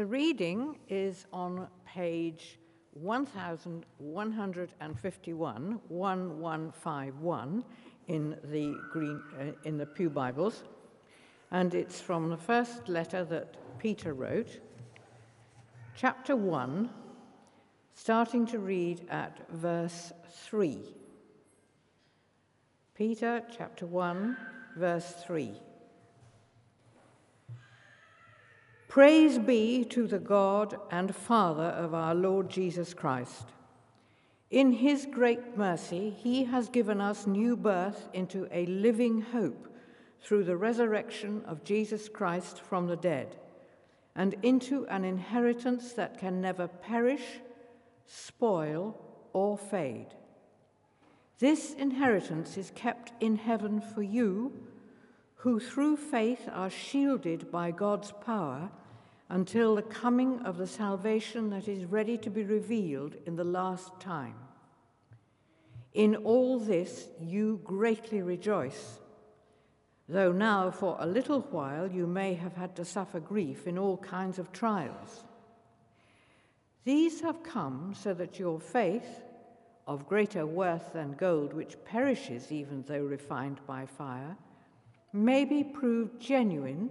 The reading is on page 1151, 1151 in the, green, uh, in the Pew Bibles. And it's from the first letter that Peter wrote, chapter 1, starting to read at verse 3. Peter chapter 1, verse 3. Praise be to the God and Father of our Lord Jesus Christ. In his great mercy, he has given us new birth into a living hope through the resurrection of Jesus Christ from the dead, and into an inheritance that can never perish, spoil, or fade. This inheritance is kept in heaven for you, who through faith are shielded by God's power until the coming of the salvation that is ready to be revealed in the last time. In all this you greatly rejoice, though now for a little while you may have had to suffer grief in all kinds of trials. These have come so that your faith, of greater worth than gold, which perishes even though refined by fire, may be proved genuine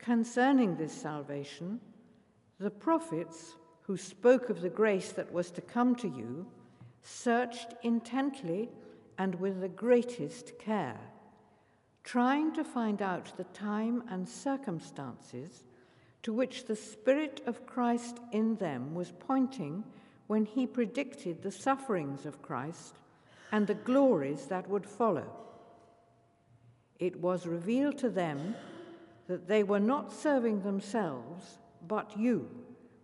Concerning this salvation, the prophets who spoke of the grace that was to come to you searched intently and with the greatest care, trying to find out the time and circumstances to which the Spirit of Christ in them was pointing when he predicted the sufferings of Christ and the glories that would follow. It was revealed to them that they were not serving themselves, but you,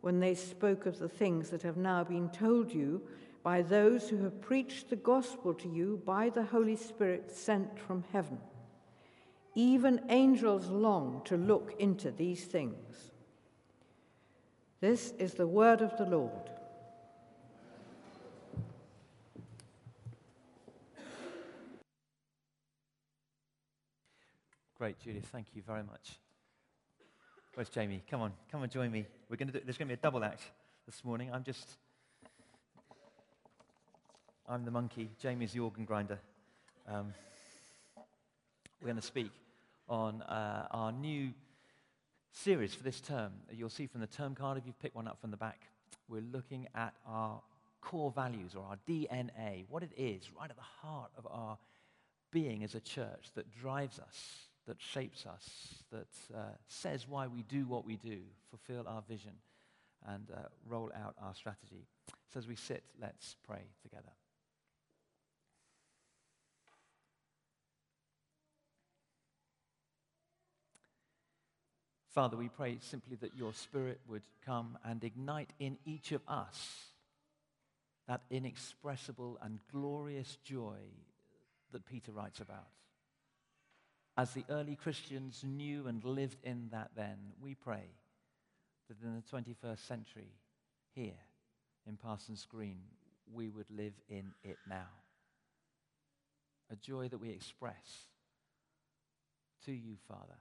when they spoke of the things that have now been told you by those who have preached the gospel to you by the Holy Spirit sent from heaven. Even angels long to look into these things. This is the word of the Lord. Great, Judith. Thank you very much. Where's Jamie? Come on, come and join me. We're going to do, there's going to be a double act this morning. I'm just, I'm the monkey. Jamie's the organ grinder. Um, we're going to speak on uh, our new series for this term. You'll see from the term card, if you've picked one up from the back, we're looking at our core values or our DNA, what it is right at the heart of our being as a church that drives us that shapes us, that uh, says why we do what we do, fulfill our vision, and uh, roll out our strategy. So as we sit, let's pray together. Father, we pray simply that your Spirit would come and ignite in each of us that inexpressible and glorious joy that Peter writes about as the early Christians knew and lived in that then, we pray that in the 21st century, here in Parsons Green, we would live in it now. A joy that we express to you, Father.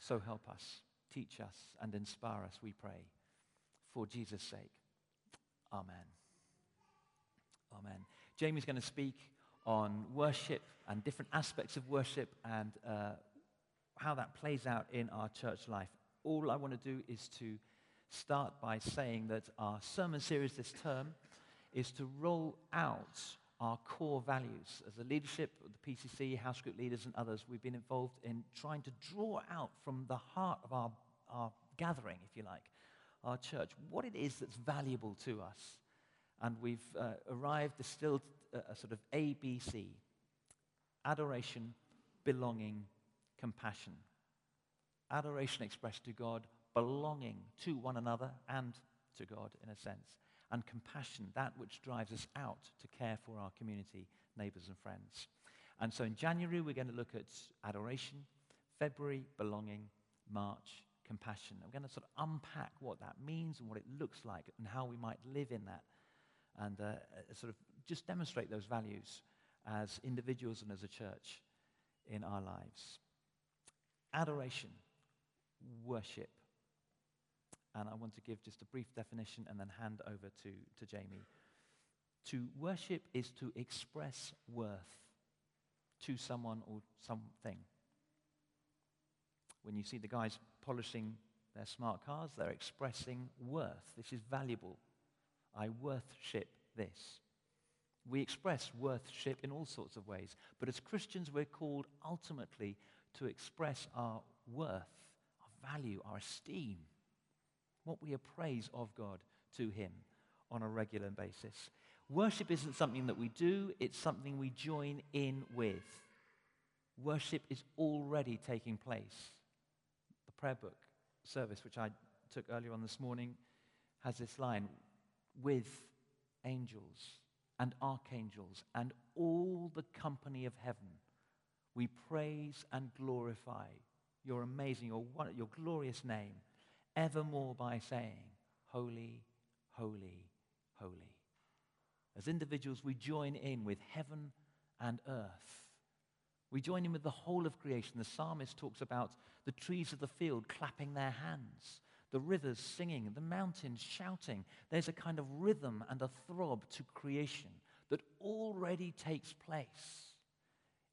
So help us, teach us, and inspire us, we pray. For Jesus' sake. Amen. Amen. Jamie's going to speak on worship and different aspects of worship and uh, how that plays out in our church life. All I want to do is to start by saying that our sermon series this term is to roll out our core values. As a leadership of the PCC, house group leaders, and others, we've been involved in trying to draw out from the heart of our, our gathering, if you like, our church, what it is that's valuable to us. And we've uh, arrived, distilled a, sort of ABC adoration, belonging, compassion. adoration expressed to God, belonging to one another and to God in a sense, and compassion, that which drives us out to care for our community, neighbors, and friends. And so in January, we're going to look at adoration, February, belonging, March, compassion. We're going to sort of unpack what that means and what it looks like and how we might live in that and uh sort of just demonstrate those values as individuals and as a church in our lives. Adoration, worship. And I want to give just a brief definition and then hand over to, to Jamie. To worship is to express worth to someone or something. When you see the guys polishing their smart cars, they're expressing worth. This is valuable. I worship this. We express worship in all sorts of ways, but as Christians, we're called ultimately to express our worth, our value, our esteem, what we appraise of God to Him on a regular basis. Worship isn't something that we do, it's something we join in with. Worship is already taking place. The prayer book service, which I took earlier on this morning, has this line with angels and archangels and all the company of heaven. We praise and glorify your amazing, your, your glorious name, evermore by saying, Holy, holy, holy. As individuals, we join in with heaven and earth. We join in with the whole of creation. The psalmist talks about the trees of the field clapping their hands, the rivers singing, the mountains shouting. There's a kind of rhythm and a throb to creation that already takes place.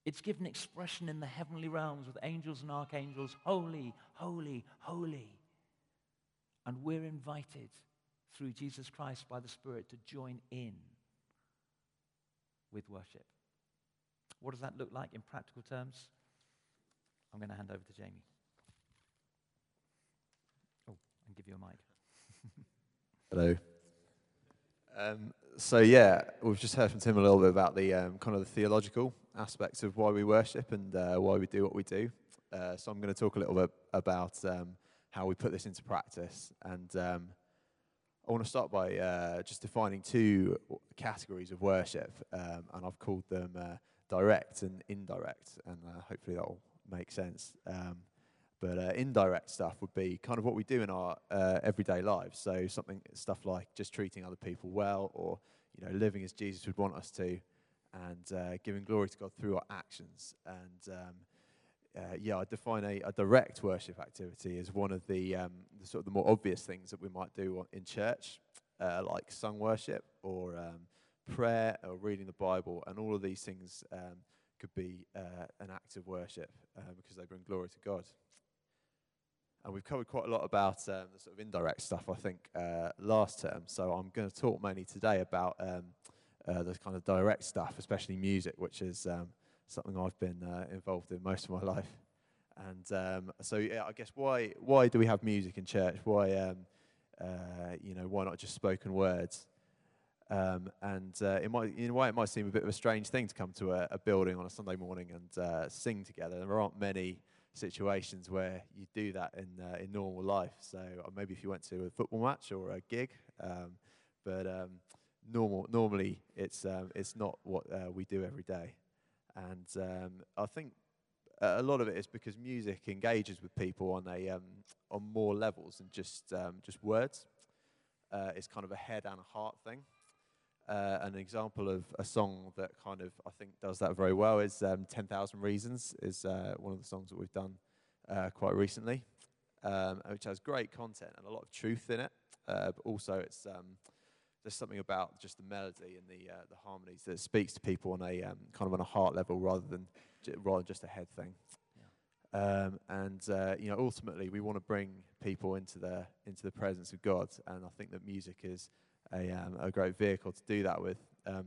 It's given expression in the heavenly realms with angels and archangels, holy, holy, holy. And we're invited through Jesus Christ by the Spirit to join in with worship. What does that look like in practical terms? I'm going to hand over to Jamie. And give you a mic. Hello. Um, so yeah, we've just heard from Tim a little bit about the um, kind of the theological aspects of why we worship and uh, why we do what we do. Uh, so I'm going to talk a little bit about um, how we put this into practice, and um, I want to start by uh, just defining two categories of worship, um, and I've called them uh, direct and indirect, and uh, hopefully that will make sense. Um, but uh, indirect stuff would be kind of what we do in our uh, everyday lives. So something stuff like just treating other people well, or you know, living as Jesus would want us to, and uh, giving glory to God through our actions. And um, uh, yeah, I define a, a, direct worship activity as one of the, um, the, sort of the more obvious things that we might do in church, uh, like sung worship or um, prayer or reading the Bible, and all of these things um, could be uh, an act of worship because they bring glory to God. And we've covered quite a lot about um, the sort of indirect stuff, I think, uh, last term. So I'm going to talk mainly today about um, uh, the kind of direct stuff, especially music, which is um, something I've been uh, involved in most of my life. And um, so, yeah, I guess why why do we have music in church? Why, um, uh, you know, why not just spoken words? Um, and uh, it might, in a way, it might seem a bit of a strange thing to come to a, a building on a Sunday morning and uh, sing together. There aren't many situations where you do that in uh, in normal life. So maybe if you went to a football match or a gig, um, but um, normal normally it's um, it's not what uh, we do every day, and um, I think a lot of it is because music engages with people on a um, on more levels than just um, just words. Uh, it's kind of a head and a heart thing. Uh, an example of a song that kind of I think does that very well is um, "10,000 Reasons" is uh, one of the songs that we've done uh, quite recently, um, which has great content and a lot of truth in it. Uh, but also, it's um, there's something about just the melody and the uh, the harmonies that speaks to people on a um, kind of on a heart level rather than j- rather than just a head thing. Um, and uh, you know, ultimately, we want to bring people into the into the presence of God, and I think that music is a, um, a great vehicle to do that with. Um,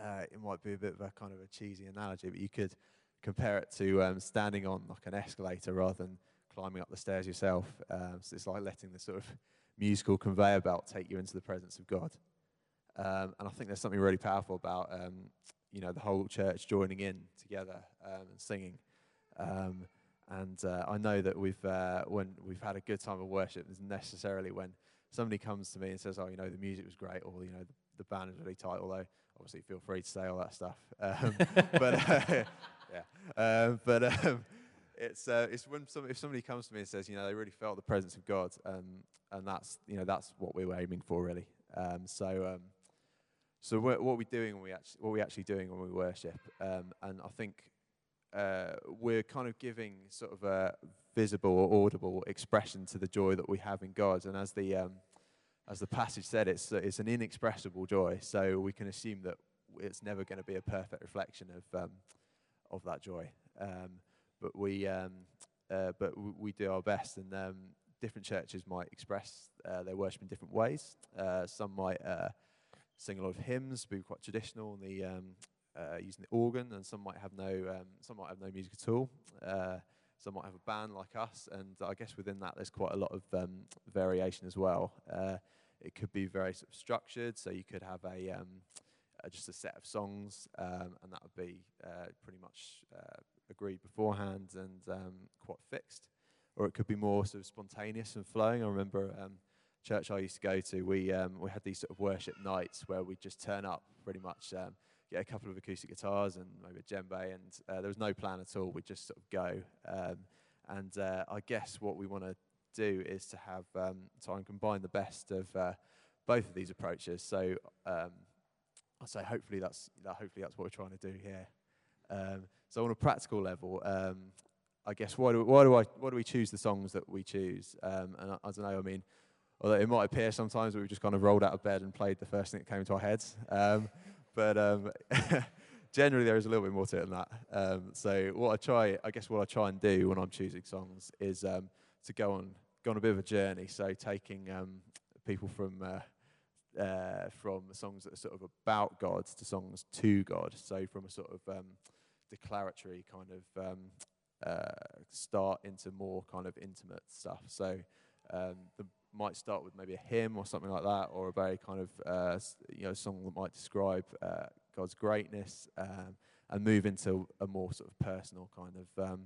uh, it might be a bit of a kind of a cheesy analogy, but you could compare it to um, standing on like an escalator rather than climbing up the stairs yourself. Um, so it's like letting the sort of musical conveyor belt take you into the presence of God. Um, and I think there's something really powerful about um, you know the whole church joining in together and singing. And uh, I know that we've, uh, when we've had a good time of worship, is necessarily when somebody comes to me and says, oh, you know, the music was great, or, you know, the, the band is really tight, although obviously feel free to say all that stuff. Um, but, uh, yeah. Um, but um, it's, uh, it's when some, if somebody comes to me and says, you know, they really felt the presence of God, um, and that's, you know, that's what we were aiming for, really. Um, so, um, so what, what are we doing when we actually, what we actually doing when we worship? and I think uh, we're kind of giving sort of a visible or audible expression to the joy that we have in God. And as the um, as the passage said, it's it's an inexpressible joy. So we can assume that it's never going to be a perfect reflection of um, of that joy. Um, but we um, uh, but w- we do our best, and um, different churches might express uh, their worship in different ways. Uh, some might uh, sing a lot of hymns, be quite traditional, the um, uh, using the organ, and some might have no um, some might have no music at all. Uh, some might have a band like us, and I guess within that there's quite a lot of um, variation as well. Uh, it could be very sort of structured, so you could have a um, just a set of songs, um, and that would be uh, pretty much uh, agreed beforehand and um, quite fixed. Or it could be more sort of spontaneous and flowing. I remember um, church I used to go to, we we had these sort of worship nights where we just turn up pretty much get a couple of acoustic guitars and maybe a djembe, and uh, there was no plan at all. We just sort of go. Um, and uh, I guess what we want to do is to have um, try and combine the best of uh, both of these approaches. So um, I say hopefully that's that hopefully that's what we're trying to do here. Um, so on a practical level, um, I guess why do why do I why do we choose the songs that we choose? Um, and I, I, don't know. I mean, although it might appear sometimes we've just kind of rolled out of bed and played the first thing that came into our heads. Um, but um, generally there is a little bit more to it than that. Um, so what I try, I guess, what I try and do when I'm choosing songs is um, to go on go on a bit of a journey. So taking um, people from uh, uh, from songs that are sort of about God to songs to God. So from a sort of um, declaratory kind of um, uh, start into more kind of intimate stuff. So the might start with maybe a hymn or something like that, or a very kind of uh, you know song that might describe uh, God's greatness, um, and move into a more sort of personal kind of um,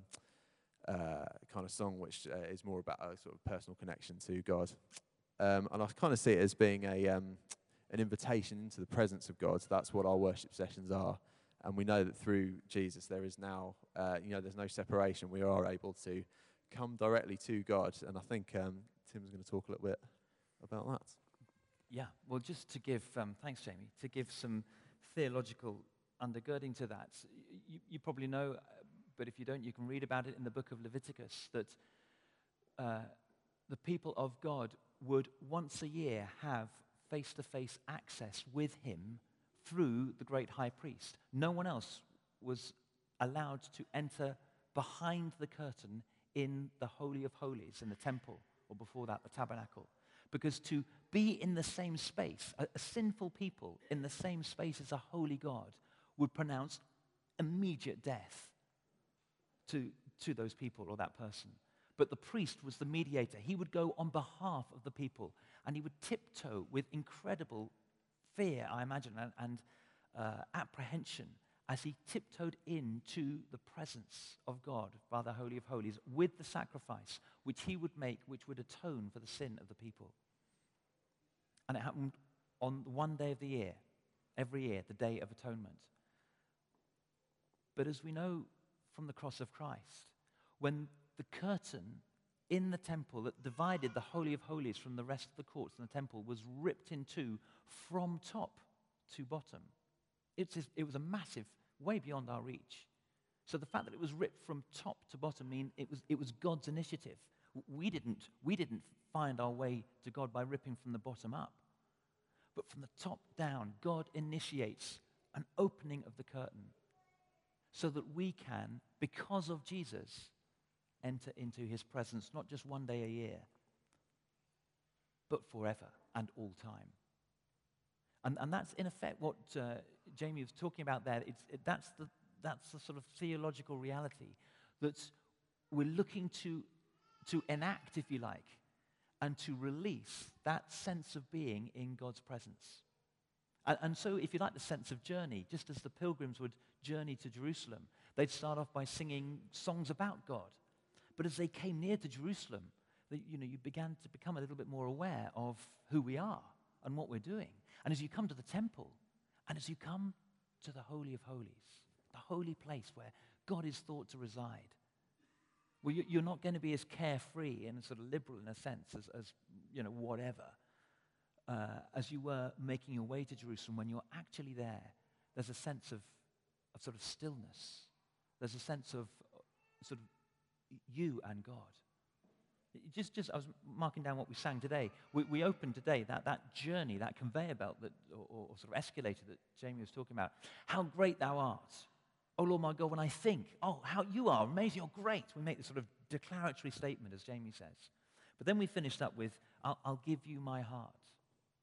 uh, kind of song, which uh, is more about a sort of personal connection to God. Um, and I kind of see it as being a um, an invitation into the presence of God. So That's what our worship sessions are. And we know that through Jesus, there is now, uh, you know, there's no separation. We are able to come directly to God. And I think um, Tim's going to talk a little bit about that. Yeah, well, just to give, um, thanks, Jamie, to give some theological undergirding to that. You, you, probably know, but if you don't, you can read about it in the book of Leviticus that uh, the people of God would once a year have face to face access with him through the great high priest. No one else was allowed to enter behind the curtain in the Holy of Holies in the temple or before that, the tabernacle. Because to be in the same space, a, a sinful people in the same space as a holy God would pronounce immediate death to, to those people or that person. But the priest was the mediator. He would go on behalf of the people and he would tiptoe with incredible fear, I imagine, and, and uh, apprehension as he tiptoed into the presence of God by the Holy of Holies with the sacrifice which he would make, which would atone for the sin of the people. And it happened on one day of the year, every year, the Day of Atonement. But as we know from the cross of Christ, when the curtain in the temple that divided the Holy of Holies from the rest of the courts in the temple was ripped in two from top to bottom. It was a massive way beyond our reach. So the fact that it was ripped from top to bottom mean it was, it was God's initiative. We didn't, we didn't find our way to God by ripping from the bottom up. But from the top down, God initiates an opening of the curtain so that we can, because of Jesus, enter into his presence not just one day a year, but forever and all time. And, and that's in effect what uh, Jamie was talking about there. It's, it, that's, the, that's the sort of theological reality that we're looking to, to enact, if you like, and to release that sense of being in God's presence. And, and so, if you like, the sense of journey, just as the pilgrims would journey to Jerusalem, they'd start off by singing songs about God. But as they came near to Jerusalem, they, you know, you began to become a little bit more aware of who we are and what we're doing. And as you come to the temple, and as you come to the Holy of Holies, the holy place where God is thought to reside, well, you're not going to be as carefree and sort of liberal in a sense as, as you know, whatever, uh, as you were making your way to Jerusalem. When you're actually there, there's a sense of, of sort of stillness. There's a sense of sort of you and God. Just, just, I was marking down what we sang today. We, we opened today that, that journey, that conveyor belt, that, or, or sort of escalator that Jamie was talking about. How great thou art. Oh Lord my God, when I think, oh, how you are amazing, you're great. We make this sort of declaratory statement, as Jamie says. But then we finished up with, I'll, I'll give you my heart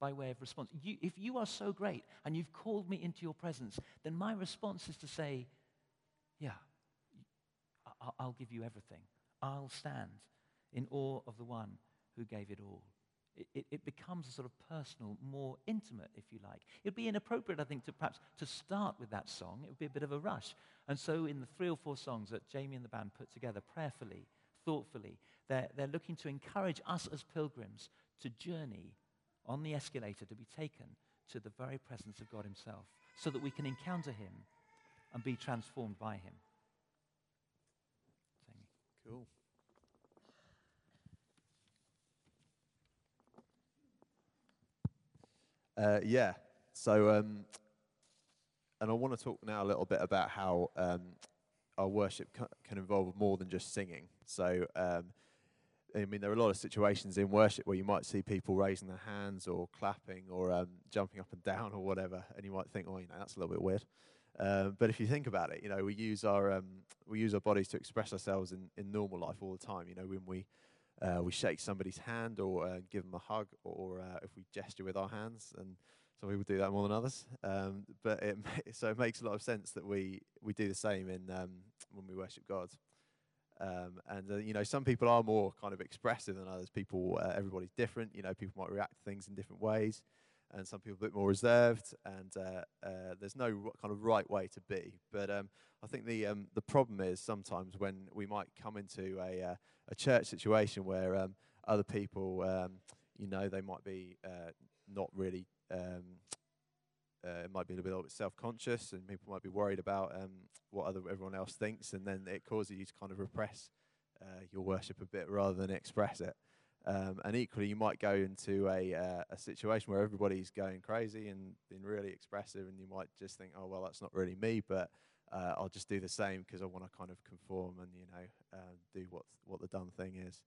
by way of response. You, if you are so great and you've called me into your presence, then my response is to say, yeah, I'll give you everything. I'll stand in awe of the one who gave it all. It, it, it, becomes a sort of personal, more intimate, if you like. It would be inappropriate, I think, to perhaps to start with that song. It would be a bit of a rush. And so in the three or four songs that Jamie and the band put together prayerfully, thoughtfully, they're, they're looking to encourage us as pilgrims to journey on the escalator to be taken to the very presence of God himself so that we can encounter him and be transformed by him. Jamie. Cool. Uh, yeah. So, um, and I want to talk now a little bit about how um, our worship ca- can involve more than just singing. So, um, I mean, there are a lot of situations in worship where you might see people raising their hands or clapping or um, jumping up and down or whatever, and you might think, oh, you know, that's a little bit weird. Um, but if you think about it, you know, we use our um, we use our bodies to express ourselves in, in normal life all the time. You know, when we uh, we shake somebody's hand or uh, give them a hug, or uh, if we gesture with our hands, and some people do that more than others. Um, but it so it makes a lot of sense that we we do the same in um, when we worship God. Um, and uh, you know, some people are more kind of expressive than others. People, uh, everybody's different. You know, people might react to things in different ways, and some people a bit more reserved. And uh, uh there's no r- kind of right way to be. But um, I think the um, the problem is sometimes when we might come into a uh, a church situation where um, other people, um, you know, they might be uh, not really. Um, uh, it might be a little bit self-conscious, and people might be worried about um, what other everyone else thinks, and then it causes you to kind of repress uh, your worship a bit rather than express it. Um, and equally, you might go into a uh, a situation where everybody's going crazy and being really expressive, and you might just think, "Oh, well, that's not really me," but uh, I'll just do the same because I want to kind of conform and you know uh, do what what the done thing is.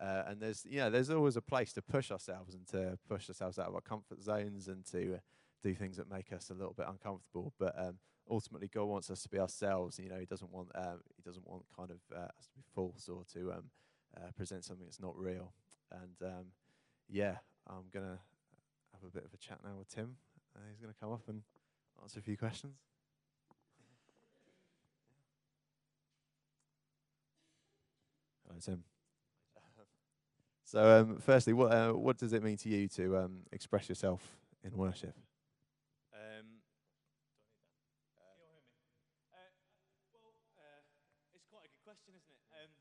Uh, and there's you know there's always a place to push ourselves and to push ourselves out of our comfort zones and to uh, do things that make us a little bit uncomfortable. But um, ultimately, God wants us to be ourselves. You know, He doesn't want um, He doesn't want kind of us to be false or to um, present something that's not real. And um, yeah, I'm gonna have a bit of a chat now with Tim. he's gonna come up and answer a few questions. Hello, Tim. So, um, firstly, what uh, what does it mean to you to um, express yourself in worship? Um, uh, you hear me? Uh, well, uh, it's quite a good question, isn't it? Um,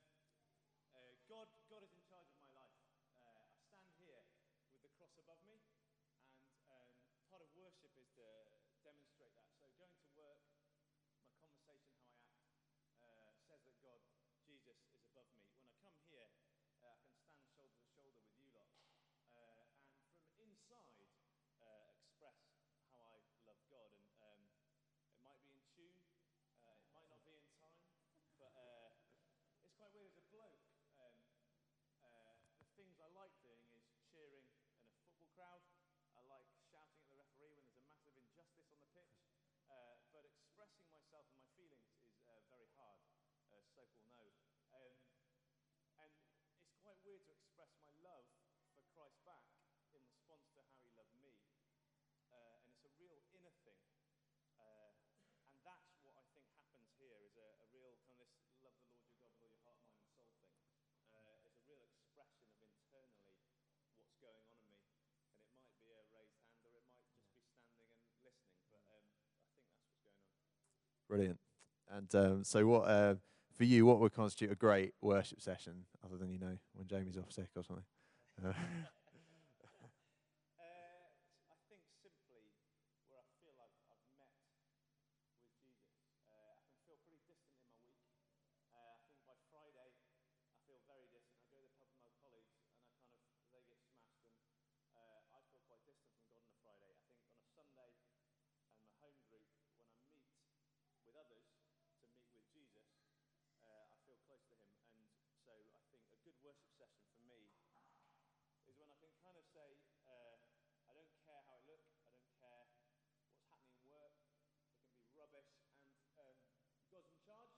uh, God, God is in charge of my life. Uh, I stand here with the cross above me, and um, part of worship is to demonstrate that. So, going to work, my conversation, how I act, uh, says that God, Jesus, is above me. When I come here, uh, I can stand shoulder to shoulder with you lot, uh, and from inside, uh, express how I love God. And um, it might be in tune, uh, it might not be in time, but uh, it's quite weird. As a bloke, um, uh, the things I like doing is cheering in a football crowd. I like shouting at the referee when there's a massive injustice on the pitch. Uh, but expressing myself and my feelings is uh, very hard, as Soap will know. Um, and it's quite weird to express my love for Christ back in response to how he loved me. Uh, and it's a real inner thing. Uh, and that's what I think happens here is a, a, real kind of this love the Lord your God with all your heart, mind, and soul thing. Uh, it's a real expression of internally what's going on in me. And it might be a raised hand or it might just be standing and listening. But um, I think that's what's going on. Brilliant. And um, so, what uh, for you, what would constitute a great worship session, other than you know when Jamie's off sick or something? Uh, I think simply where I feel like I've met with Jesus. Uh, I can feel pretty distant in my week. Uh, I think by Friday, I feel very distant. I go to the pub with my colleagues, and I kind of they get smashed, and uh, I feel quite distant from God on a Friday. I think on a Sunday and my home group, when I meet with others to meet with Jesus, uh, I feel close to Him, and so I think a good worship session for me is when I can kind of say, uh, I don't care how I look, I don't care what's happening in work, it can be rubbish, and um, God's in charge.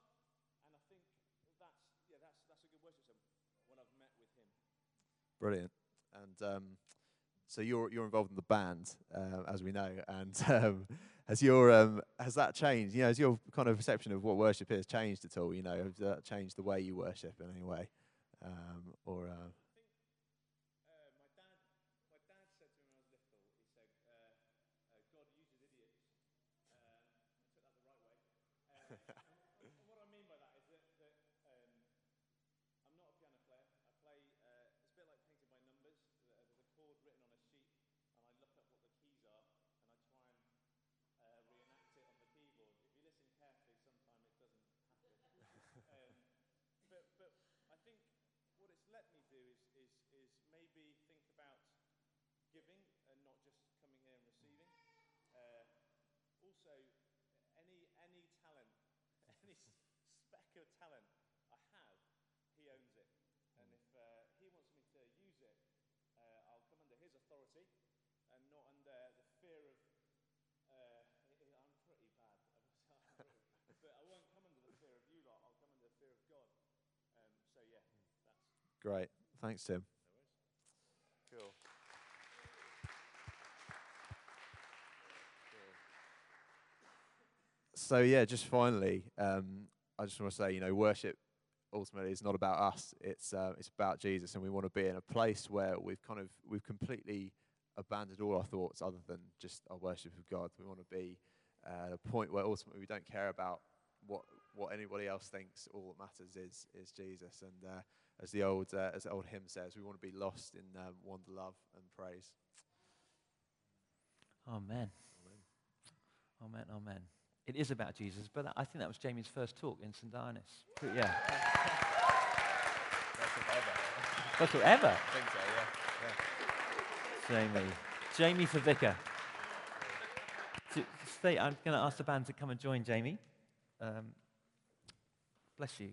And I think that's yeah, that's that's a good worship session when I've met with Him. Brilliant. And um, so you're you're involved in the band, uh, as we know. And um, has your um, has that changed? You know, has your kind of perception of what worship is changed at all? You know, has that changed the way you worship in any way? Um, or uh, Uh, my dad, my dad said to me when I was little, he said, uh, uh, God uses idiots. Um, I took that the right way. Uh, and, and what I mean by that is that, that um, I'm not a piano player. I play, uh, it's a bit like painted by numbers. There- There's a chord written on a sheet, and I look up what the keys are, and I try and uh, reenact it on the keyboard. If you listen carefully, sometimes it doesn't happen. um, but, but I think what it's let me do is, is, is maybe think about giving and not just coming here and receiving. Uh, also, any, any talent, any speck of talent I have, he owns it. And if uh, he wants me to use it, uh, I'll come under his authority and not under the fear of. Uh, I- I- I'm pretty bad, I must say, I'm pretty- but I won't come under the fear of you lot. I'll come under the fear of God. Um, so yeah, that's. Great. Thanks, Tim. Cool. So yeah, just finally, um, I just want to say, you know, worship ultimately is not about us. It's uh, it's about Jesus, and we want to be in a place where we've kind of we've completely abandoned all our thoughts other than just our worship of God. We want to be uh, at a point where ultimately we don't care about what what anybody else thinks. All that matters is is Jesus. And uh, as the old uh, as the old hymn says, we want to be lost in um, wonder, love, and praise. Amen. Amen. Amen. It is about Jesus, but I think that was Jamie's first talk in St. Dionis. But yeah. First talk ever. I think so. Yeah. Jamie. Jamie for vicar. To stay, I'm going to ask the band to come and join Jamie. Um, bless you.